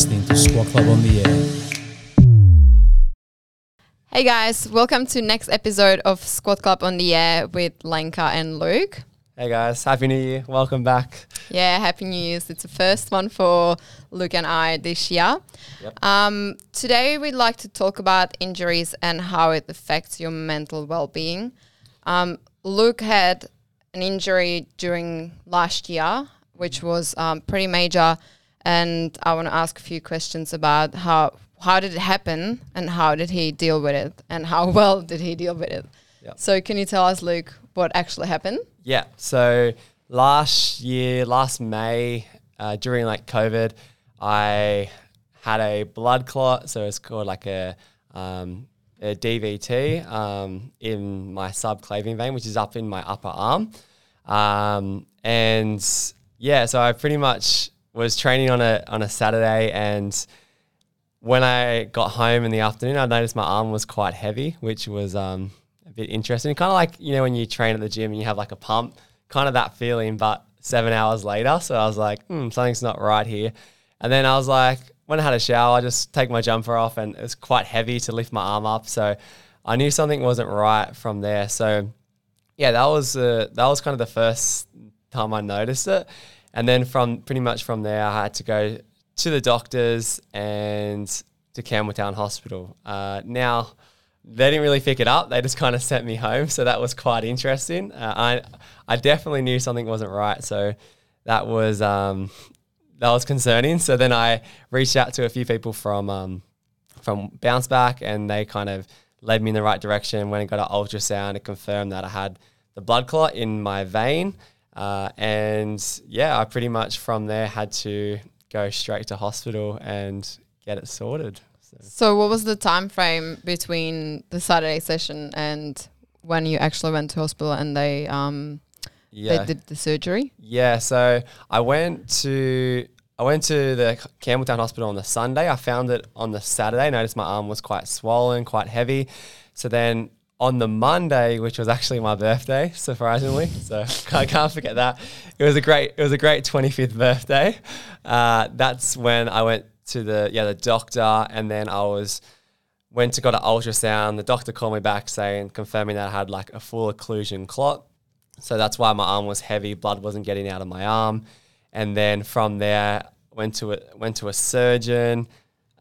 listening to Squad Club on the Air. Hey guys, welcome to next episode of Squad Club on the Air with Lenka and Luke. Hey guys, happy new year. Welcome back. Yeah, happy New year. It's the first one for Luke and I this year. Yep. Um, today we'd like to talk about injuries and how it affects your mental well-being. Um, Luke had an injury during last year, which was um, pretty major, and I want to ask a few questions about how how did it happen and how did he deal with it and how well did he deal with it. So can you tell us, Luke, what actually happened? Yeah. So last year, last May, uh, during like COVID, I had a blood clot. So it's called like a, um, a DVT um, in my subclavian vein, which is up in my upper arm. Um, and yeah, so I pretty much was training on a on a Saturday and when I got home in the afternoon, I noticed my arm was quite heavy, which was um, a bit interesting. Kind of like, you know, when you train at the gym and you have like a pump, kind of that feeling, but seven hours later. So I was like, hmm, something's not right here. And then I was like, when I had a shower, I just take my jumper off and it's quite heavy to lift my arm up. So I knew something wasn't right from there. So yeah, that was uh, that was kind of the first time I noticed it. And then from pretty much from there, I had to go to the doctors and to Campbelltown Hospital. Uh, now, they didn't really pick it up. They just kind of sent me home. So that was quite interesting. Uh, I I definitely knew something wasn't right. So that was um, that was concerning. So then I reached out to a few people from um, from Bounce Back, and they kind of led me in the right direction. When I got an ultrasound, it confirmed that I had the blood clot in my vein. Uh, and yeah, I pretty much from there had to go straight to hospital and get it sorted. So. So, what was the time frame between the Saturday session and when you actually went to hospital and they um Yeah, they did the surgery? yeah. So I went to I went to the Campbelltown Hospital on the Sunday. I found it on the Saturday. Noticed my arm was quite swollen, quite heavy. So then on the Monday, which was actually my birthday, surprisingly, so I can't forget that. It was a great it was a great 25th birthday. Uh, that's when I went to the yeah the doctor, and then I was went to got an ultrasound. The doctor called me back saying confirming that I had like a full occlusion clot. So that's why my arm was heavy. Blood wasn't getting out of my arm, and then from there went to a went to a surgeon.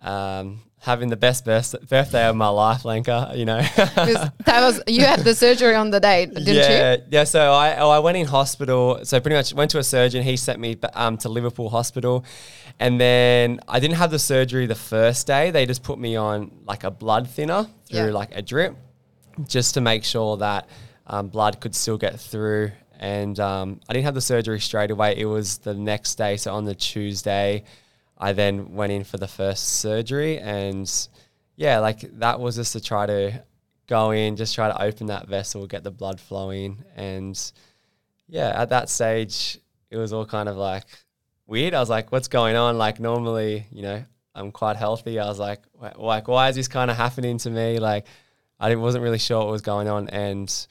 Um, having the best birth- birthday of my life, Lenka. You know, that was you had the surgery on the day, didn't yeah, you? Yeah, so I oh, I went in hospital. So pretty much went to a surgeon. He sent me um, to Liverpool Hospital, and then I didn't have the surgery the first day. They just put me on like a blood thinner through Yeah. like a drip, just to make sure that um, blood could still get through. And um, I didn't have the surgery straight away. It was the next day. So on the Tuesday, I then went in for the first surgery, and yeah, like that was just to try to go in, just try to open that vessel, get the blood flowing. And yeah, at that stage, it was all kind of like weird. I was like, what's going on? Like, normally, you know, I'm quite healthy. I was like, like, why is this kind of happening to me? Like, I wasn't really sure what was going on. And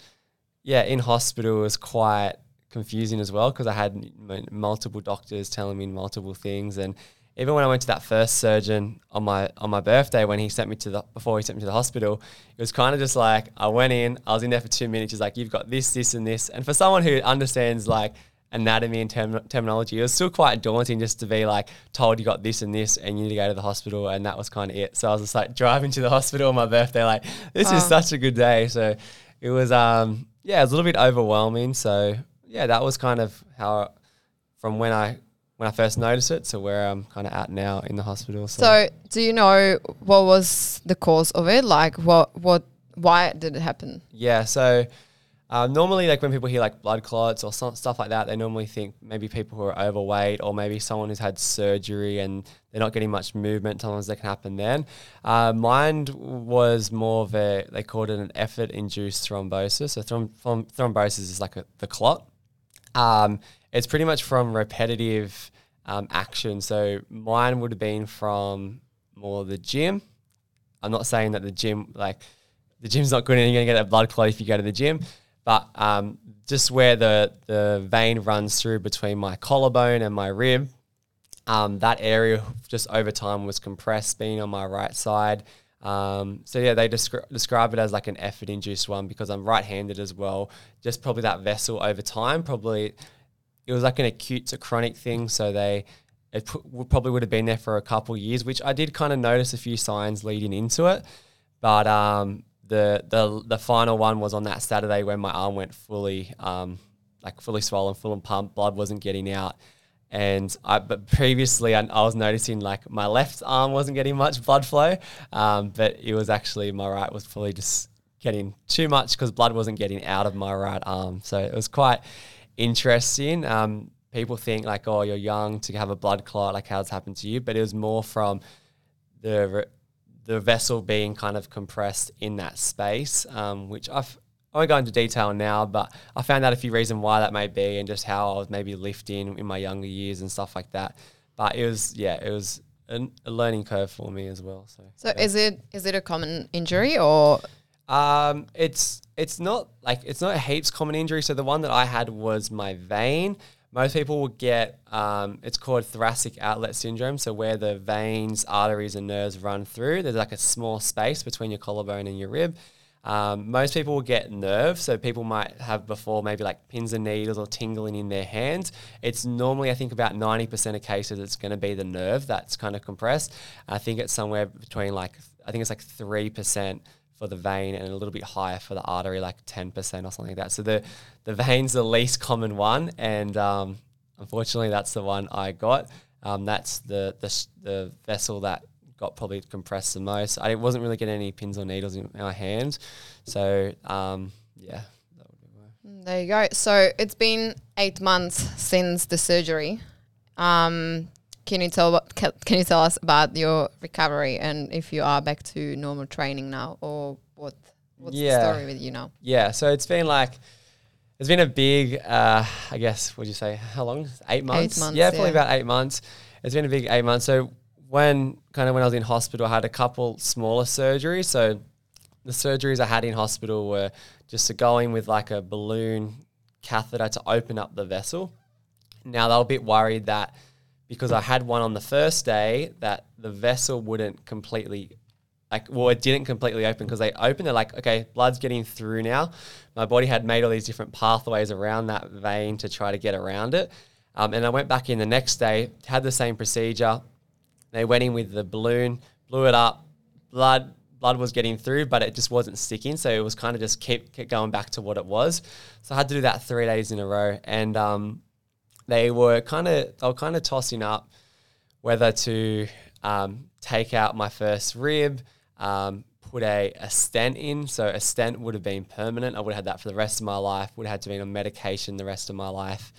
yeah, in hospital it was quite confusing as well because I had m- multiple doctors telling me multiple things. And even when I went to that first surgeon on my on my birthday, when he sent me to the before he sent me to the hospital, it was kind of just like I went in, I was in there for two minutes. He's like, "You've got this, this, and this." And for someone who understands like anatomy and term- terminology, it was still quite daunting just to be like told you got this and this, and you need to go to the hospital, and that was kind of it. So I was just like driving to the hospital on my birthday, like this is such a good day. So it was um yeah, it was a little bit overwhelming. So yeah, that was kind of how from when I when I first noticed it to where I'm kind of at now in the hospital. So, So, do you know what was the cause of it? Like, what, what, why did it happen? yeah, so um, normally like when people hear like blood clots or some, stuff like that, they normally think maybe people who are overweight or maybe someone who's had surgery and they're not getting much movement. Sometimes that can happen then. Uh, mine was more of a they called it an effort induced thrombosis. So throm- throm- thrombosis is like a, the clot. Um, it's pretty much from repetitive um, action. So mine would have been from more the gym. I'm not saying that the gym, like the gym's not good and you're going to get a blood clot if you go to the gym, but um, just where the, the vein runs through between my collarbone and my rib, um, that area just over time was compressed, being on my right side. Um, so yeah, they descri- describe it as like an effort induced one because I'm right handed as well. Just probably that vessel over time, probably it was like an acute to chronic thing. So they it pr- probably would have been there for a couple years, which I did kind of notice a few signs leading into it. But um, the the the final one was on that Saturday when my arm went fully um, like fully swollen, full and pumped, blood wasn't getting out. And I, but previously I, I was noticing like my left arm wasn't getting much blood flow, um, but it was actually my right was fully just getting too much because blood wasn't getting out of my right arm. So it was quite interesting. Um, people think like, oh, you're young to have a blood clot, like how how's happened to you? But it was more from the the vessel being kind of compressed in that space, um, which I've I won't go into detail now, but I found out a few reasons why that may be and just how I was maybe lifting in my younger years and stuff like that. But it was, yeah, it was an, a learning curve for me as well. So, So yeah. is it is it a common injury or Um, it's it's not like it's not a heaps common injury. So the one that I had was my vein. Most people will get um, it's called thoracic outlet syndrome. So where the veins, arteries, and nerves run through, there's like a small space between your collarbone and your rib. Um, most people will get nerve, so people might have before maybe like pins and needles or tingling in their hands. It's normally, I think, about 90% of cases, it's going to be the nerve that's kind of compressed. I think it's somewhere between like, I think it's like 3% for the vein and a little bit higher for the artery, like 10% or something like that. So the, the vein's the least common one, and um, unfortunately, that's the one I got. Um, that's the, the, the vessel that got probably compressed the most. I wasn't really getting any pins or needles in my hand. So, um, yeah. My there you go. So it's been eight months since the surgery. Um, can you tell can you tell us about your recovery and if you are back to normal training now or what what's Yeah. the story with you now? Yeah, so it's been like it's been a big, uh, I guess, what would you say how long? Eight months. months, yeah, probably yeah. about eight months. It's been a big eight months. So when kind of when I was in hospital, I had a couple smaller surgeries. So the surgeries I had in hospital were just to go in with like a balloon catheter to open up the vessel. Now they were a bit worried that because I had one on the first day that the vessel wouldn't completely like well it didn't completely open because they opened it like okay blood's getting through now. My body had made all these different pathways around that vein to try to get around it. Um, and i went back in the next day had the same procedure. They went in with the balloon blew it up blood blood was getting through but it just wasn't sticking. So it was kind of just kept, kept going back to what it was. So i had to do that three days in a row. And um, they were kind of they were kind of tossing up whether to um, take out my first rib, um, put a, a stent in. So a stent would have been permanent. I would have had that for the rest of my life. Would have had to be on medication the rest of my life.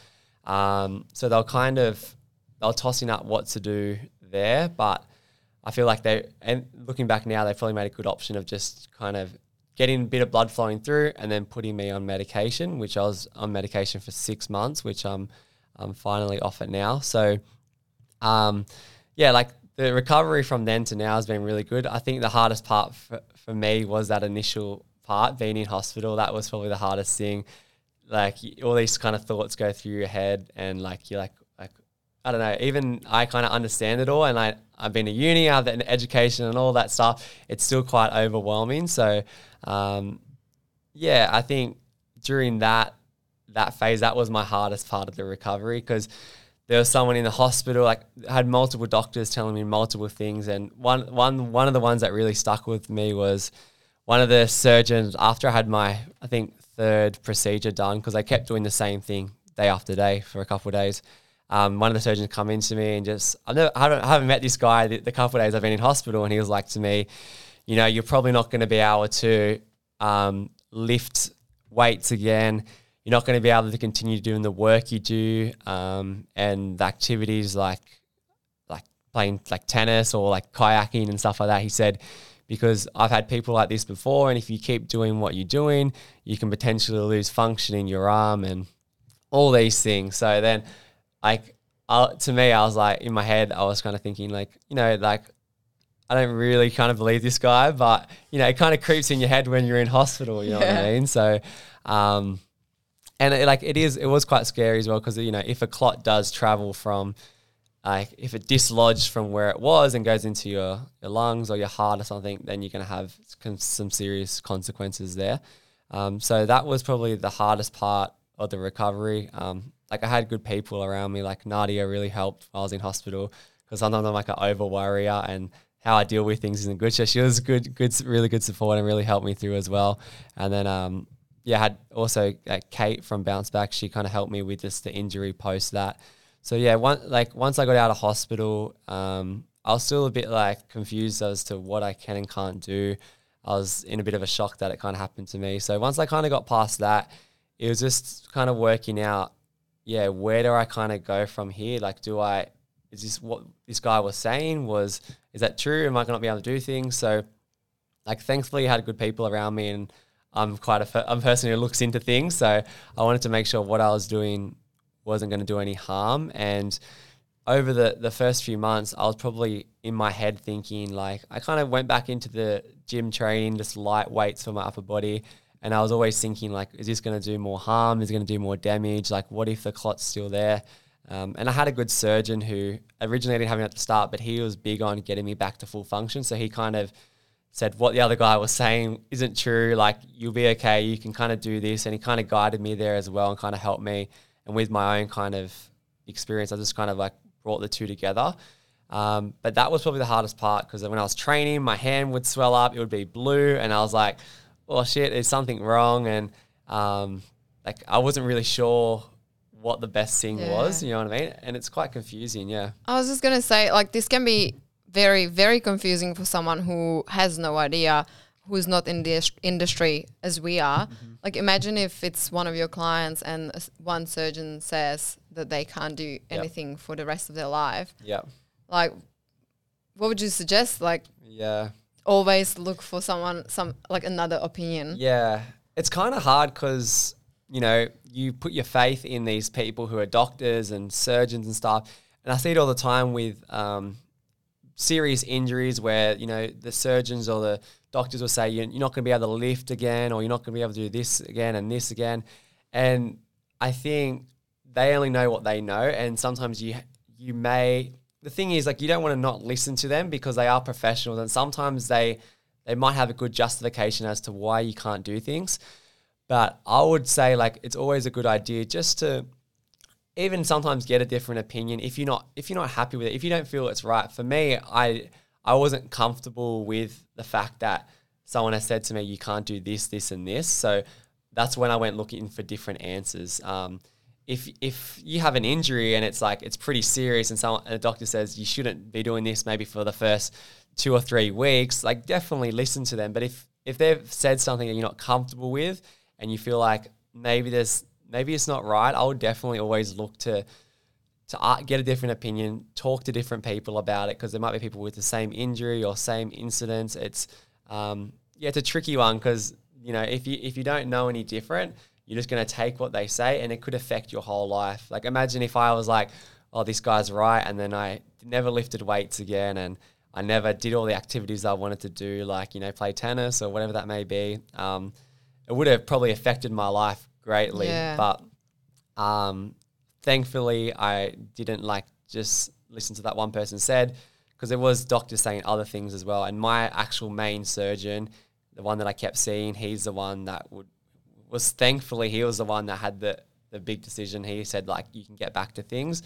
Um, so they were kind of they were tossing up what to do there, but I feel like they and looking back now, they probably made a good option of just kind of getting a bit of blood flowing through and then putting me on medication, which I was on medication for six months, which I'm I'm finally off it now. So um, yeah, like the recovery from then to now has been really good. I think the hardest part for, for me was that initial part, being in hospital. That was probably the hardest thing. Like all these kind of thoughts go through your head, and like you're like, like I don't know. Even I kind of understand it all, and I I've been to uni, I've been education, and all that stuff. It's still quite overwhelming. So, um, yeah, I think during that that phase, that was my hardest part of the recovery because there was someone in the hospital, like had multiple doctors telling me multiple things, and one one one of the ones that really stuck with me was one of the surgeons after I had my I think third procedure done because I kept doing the same thing day after day for a couple of days. Um, one of the surgeons come into me and just I've never, I, haven't, I haven't met this guy the, the couple of days I've been in hospital, and he was like to me, you know, you're probably not going to be able to um, lift weights again. You're not going to be able to continue doing the work you do um, and the activities like like playing like tennis or like kayaking and stuff like that. He said because I've had people like this before, and if you keep doing what you're doing, you can potentially lose function in your arm and all these things. So then, like I, to me, I was like in my head, I was kind of thinking like you know like I don't really kind of believe this guy, but you know, it kind of creeps in your head when you're in hospital. You know what I mean? So, um, and it, like it is, it was quite scary as well because you know, if a clot does travel from like if it dislodged from where it was and goes into your, your lungs or your heart or something, then you're going to have some serious consequences there. Um, so that was probably the hardest part of the recovery. Um, like I had good people around me, like Nadia really helped while I was in hospital because sometimes I'm like an over worrier and how I deal with things isn't good. So she was good, good, really good support and really helped me through as well. And then, um, yeah, I had also uh, Kate from Bounce Back. She kind of helped me with just the injury post that. So yeah, one like once I got out of hospital, um, I was still a bit like confused as to what I can and can't do. I was in a bit of a shock that it kind of happened to me. So once I kind of got past that, it was just kind of working out, yeah, where do I kind of go from here? Like, do I is this what this guy was saying? Was is that true? Am I going to be able to do things? So, like, thankfully, I had good people around me, and I'm quite a, a person who looks into things. So, I wanted to make sure what I was doing wasn't going to do any harm. And over the the first few months, I was probably in my head thinking like I kind of went back into the gym training, just light weights for my upper body. And I was always thinking like, is this going to do more harm? Is it going to do more damage? Like, what if the clot's still there? Um, and I had a good surgeon who originally didn't have him at the start, but he was big on getting me back to full function. So he kind of said what the other guy was saying isn't true. Like you'll be okay. You can kind of do this, and he kind of guided me there as well and kind of helped me. And with my own kind of experience, I just kind of like brought the two together. Um, but that was probably the hardest part because when I was training, my hand would swell up, it would be blue, and I was like, "Oh shit, there's something wrong," and um, like I wasn't really sure what the best thing Yeah. was. You know what I mean? And it's quite confusing. Yeah. I was just gonna say, like, this can be very, very confusing for someone who has no idea, who's not in the industry as we are. Mm-hmm. Like, imagine if it's one of your clients and one surgeon says that they can't do anything for the rest of their life. Yeah. Like, what would you suggest? Like, Yeah. always look for someone, some like another opinion. Yeah. It's kind of hard because, you know, you put your faith in these people who are doctors and surgeons and stuff. And I see it all the time with um, serious injuries where, you know, the surgeons or the doctors will say, you're not going to be able to lift again or you're not going to be able to do this again and this again. And I think they only know what they know. And sometimes you, you may, the thing is, like, you don't want to not listen to them because they are professionals. And sometimes they, they might have a good justification as to why you can't do things. But I would say like it's always a good idea just to even sometimes get a different opinion if you're not if you're not happy with it, if you don't feel it's right. For me, I I wasn't comfortable with the fact that someone has said to me you can't do this, this, and this. So that's when I went looking for different answers. Um, if if you have an injury and it's like it's pretty serious and someone and a doctor says you shouldn't be doing this maybe for the first two or three weeks, like definitely listen to them. But if if they've said something that you're not comfortable with and you feel like maybe there's maybe it's not right, I would definitely always look to to get a different opinion, talk to different people about it because there might be people with the same injury or same incidents. It's um, yeah, it's a tricky one because you know if you if you don't know any different, you're just going to take what they say and it could affect your whole life. Like imagine if I was like, oh, this guy's right, and then I never lifted weights again and I never did all the activities I wanted to do, like you know play tennis or whatever that may be. Um, it would have probably affected my life greatly, Yeah. but um, thankfully I didn't like just listen to that one person said because there was doctors saying other things as well. And my actual main surgeon, the one that I kept seeing, he's the one that would was thankfully he was the one that had the the big decision. He said like you can get back to things.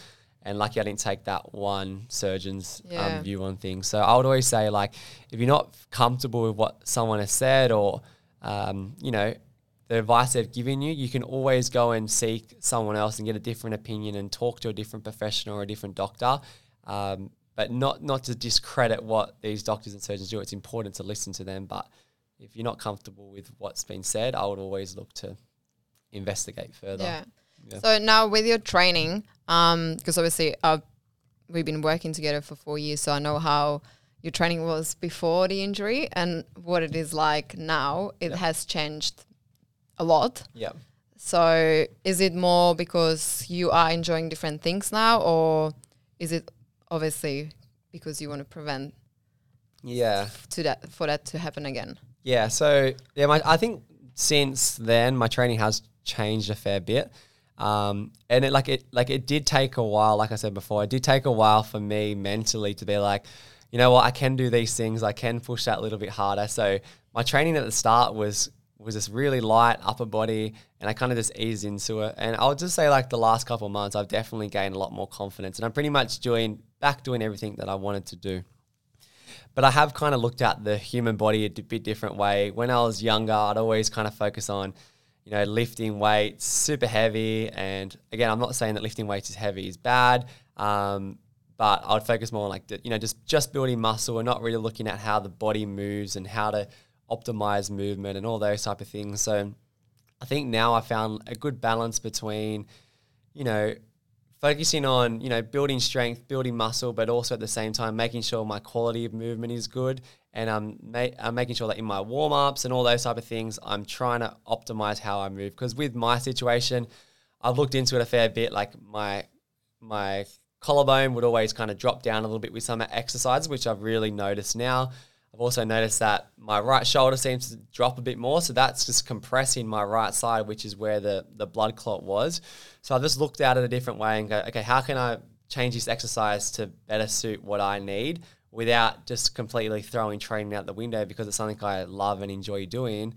And lucky I didn't take that one surgeon's Yeah. um, view on things. So I would always say like if you're not comfortable with what someone has said or um, you know the advice they've given you, you can always go and seek someone else and get a different opinion and talk to a different professional or a different doctor. Um, but not not to discredit what these doctors and surgeons do. It's important to listen to them. But if you're not comfortable with what's been said, I would always look to investigate further. Yeah. Yeah. So now with your training, because obviously uh, we've been working together for four years, so I know how your training was before the injury and what it is like now. It Yeah. has changed a lot. Yeah. So is it more because you are enjoying different things now, or is it obviously because you want to prevent Yeah. to that for that to happen again? Yeah, so yeah, my, I think since then my training has changed a fair bit. Um, and it like it like it did take a while, like I said before, it did take a while for me mentally to be like, you know what, I can do these things, I can push that a little bit harder. So my training at the start was was this really light upper body and I kind of just eased into it. And I'll just say like the last couple months I've definitely gained a lot more confidence and I'm pretty much doing back doing everything that I wanted to do. But I have kind of looked at the human body a bit different way. When I was younger, I'd always kind of focus on, you know, lifting weights, super heavy. And again, I'm not saying that lifting weights is heavy is bad, um, but I would focus more on like, you know, just just building muscle and not really looking at how the body moves and how to optimize movement and all those type of things. So I think now I found a good balance between, you know, focusing on you know building strength, building muscle, but also at the same time making sure my quality of movement is good, and I'm, ma- I'm making sure that in my warm ups and all those type of things, I'm trying to optimize how I move. Because with my situation, I've looked into it a fair bit. Like my my collarbone would always kind of drop down a little bit with some exercises, which I've really noticed now. I've also noticed that my right shoulder seems to drop a bit more. So that's just compressing my right side, which is where the, the blood clot was. So I've just looked at it a different way and go, okay, how can I change this exercise to better suit what I need without just completely throwing training out the window because it's something I love and enjoy doing.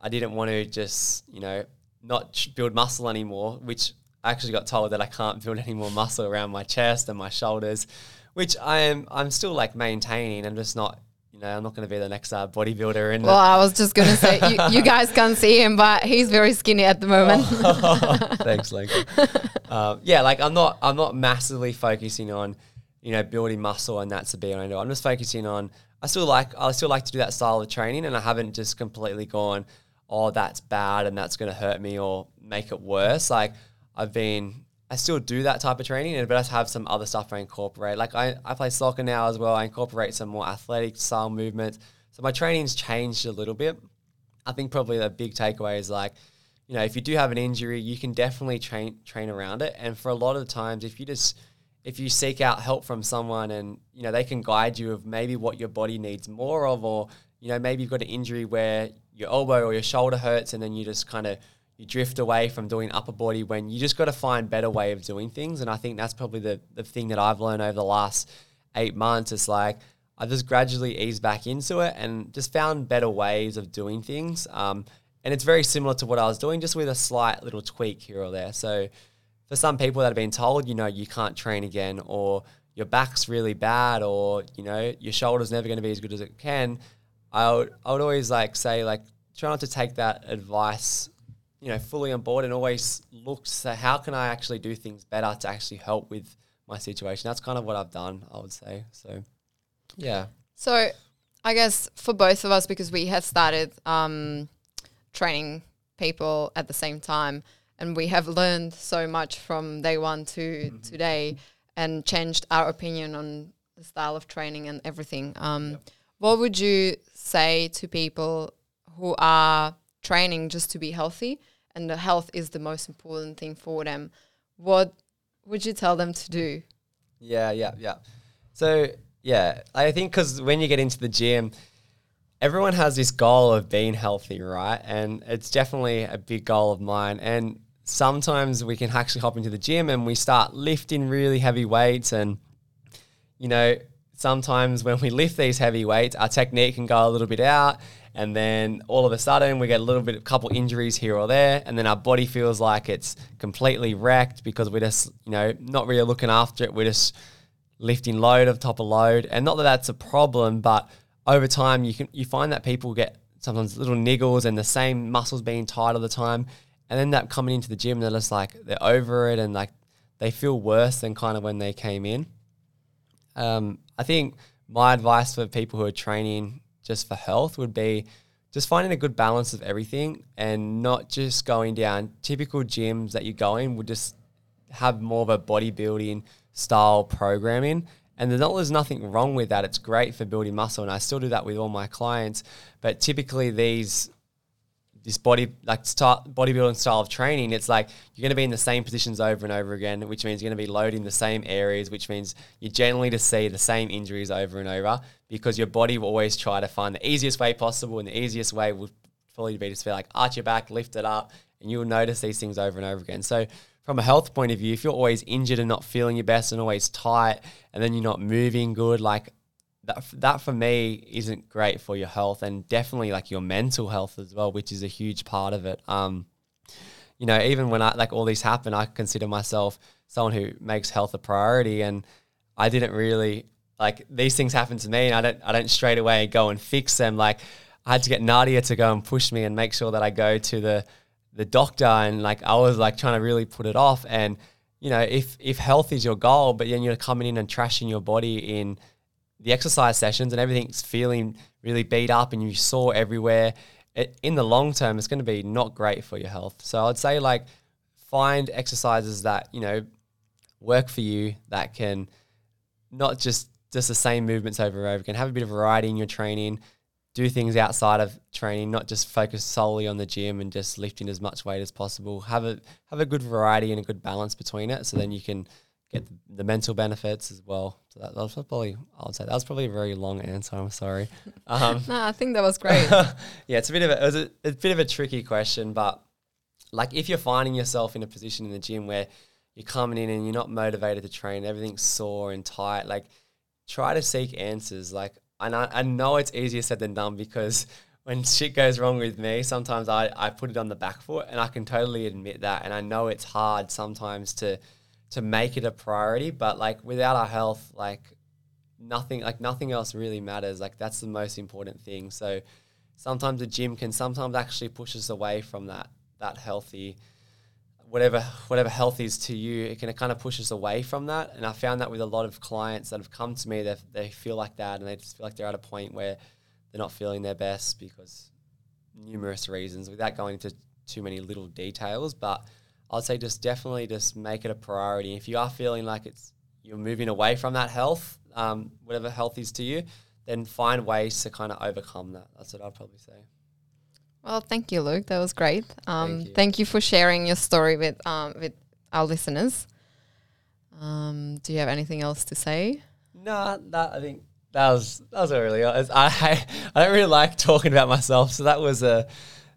I didn't want to just, you know, not build muscle anymore, which I actually got told that I can't build any more muscle around my chest and my shoulders, which I am I'm still like maintaining. I'm just not you know, I'm not going to be the next uh, bodybuilder. In well, I was just going to say, you, you, guys can't see him, but he's very skinny at the moment. Oh, thanks, Lenka. um, yeah, like I'm not, I'm not massively focusing on, you know, building muscle and that's a be on I'm just focusing on. I still like, I still like to do that style of training, and I haven't just completely gone, oh, that's bad and that's going to hurt me or make it worse. Like I've been I still do that type of training, but I have some other stuff I incorporate. Like I, I play soccer now as well. I incorporate some more athletic style movements. So my training's changed a little bit. I think probably the big takeaway is like, you know, if you do have an injury, you can definitely train train around it. And for a lot of times, if you just if you seek out help from someone and you know they can guide you of maybe what your body needs more of, or you know maybe you've got an injury where your elbow or your shoulder hurts, and then you just kind of you drift away from doing upper body when you just got to find better way of doing things. And I think that's probably the, the thing that I've learned over the last eight months. It's like I've just gradually eased back into it and just found better ways of doing things. Um, and it's very similar to what I was doing, just with a slight little tweak here or there. So for some people that have been told, you know, you can't train again, or your back's really bad, or you know, your shoulder's never going to be as good as it can, I would I would always like say like try not to take that advice you know, fully on board and always look so how can I actually do things better to actually help with my situation. That's kind of what I've done, I would say. So, yeah. So, I guess for both of us, because we have started um, training people at the same time, and we have learned so much from day one to mm-hmm. today, and changed our opinion on the style of training and everything. Um, yep. What would you say to people who are training just to be healthy and the health is the most important thing for them, what would you tell them to do? Yeah, yeah, yeah. So, yeah, I think because when you get into the gym, everyone has this goal of being healthy, right? And it's definitely a big goal of mine. And sometimes we can actually hop into the gym and we start lifting really heavy weights. And, you know, sometimes when we lift these heavy weights, our technique can go a little bit out and then all of a sudden we get a little bit of couple injuries here or there and then our body feels like it's completely wrecked because we're just you know not really looking after it. We're just lifting load of top of load. And not that that's a problem but over time you can you find that people get sometimes little niggles and the same muscles being tight all the time and then that coming into the gym they're just like they're over it and like they feel worse than kind of when they came in. Um, i think my advice for people who are training just for health would be just finding a good balance of everything and not just going down typical gyms that you go in would just have more of a bodybuilding style programming. And there's, there's nothing wrong with that. It's great for building muscle. And I still do that with all my clients. But typically, these this body like style, bodybuilding style of training, it's like you're going to be in the same positions over and over again, which means you're going to be loading the same areas, which means you're generally to see the same injuries over and over because your body will always try to find the easiest way possible, and the easiest way will probably be to be like arch your back, lift it up, and you'll notice these things over and over again. So from a health point of view, if you're always injured and not feeling your best and always tight, and then you're not moving good, like that, that for me isn't great for your health and definitely like your mental health as well, which is a huge part of it. Um, you know, even when I like all these happen, I consider myself someone who makes health a priority, and I didn't really like these things happen to me, and I don't I don't straight away go and fix them. Like I had to get Nadia to go and push me and make sure that I go to the the doctor, and like I was like trying to really put it off, and you know, if if health is your goal, but then you're coming in and trashing your body in the exercise sessions and everything's feeling really beat up and you sore everywhere, it, in the long term, it's going to be not great for your health. So I'd say like find exercises that you know work for you that can not just just the same movements over and over again. Have a bit of variety in your training. Do things outside of training, not just focus solely on the gym and just lifting as much weight as possible. Have a have a good variety and a good balance between it, so then you can get the, the mental benefits as well. So that, that was probably I would say that was probably a very long answer. I'm sorry. Um, No, I think that was great. yeah, it's a bit of a, it was a, a bit of a tricky question, but like if you're finding yourself in a position in the gym where you're coming in and you're not motivated to train, everything's sore and tight, like try to seek answers. Like, and I, I know it's easier said than done because when shit goes wrong with me, sometimes I, I put it on the back foot and I can totally admit that. And I know it's hard sometimes to to make it a priority, but like without our health, like nothing like nothing else really matters. Like that's the most important thing. So sometimes the gym can sometimes actually push us away from that that healthy whatever whatever health is to you, it can kind of push us away from that. And I found that with a lot of clients that have come to me, they they feel like that, and they just feel like they're at a point where they're not feeling their best because numerous reasons, without going into too many little details. But I'd say just definitely just make it a priority. If you are feeling like it's you're moving away from that health, um, whatever health is to you, then find ways to kind of overcome that. That's what I'd probably say. Well, thank you, Luke. That was great. Um, Thank you. thank you for sharing your story with um, with our listeners. Um, do you have anything else to say? No, that I think that was that was really. I I, I don't really like talking about myself, so that was a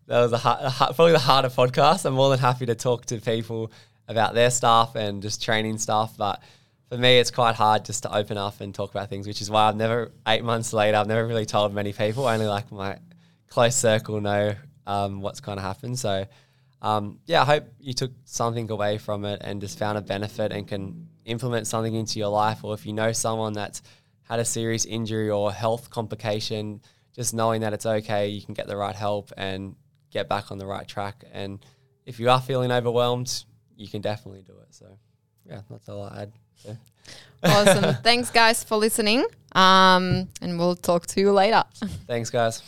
that was a, hard, probably the harder podcast. I'm more than happy to talk to people about their stuff and just training stuff, but for me, it's quite hard just to open up and talk about things, which is why I've never eight months later, I've never really told many people. Only like my close circle know um, what's kind of happened. So. Um, yeah, I hope you took something away from it and just found a benefit and can implement something into your life. Or if you know someone that's had a serious injury or health complication, just knowing that it's okay, you can get the right help and get back on the right track. And if you are feeling overwhelmed, you can definitely do it. So, yeah, that's all I had. So. Awesome. Thanks, guys, for listening. Um, and we'll talk to you later. Thanks, guys.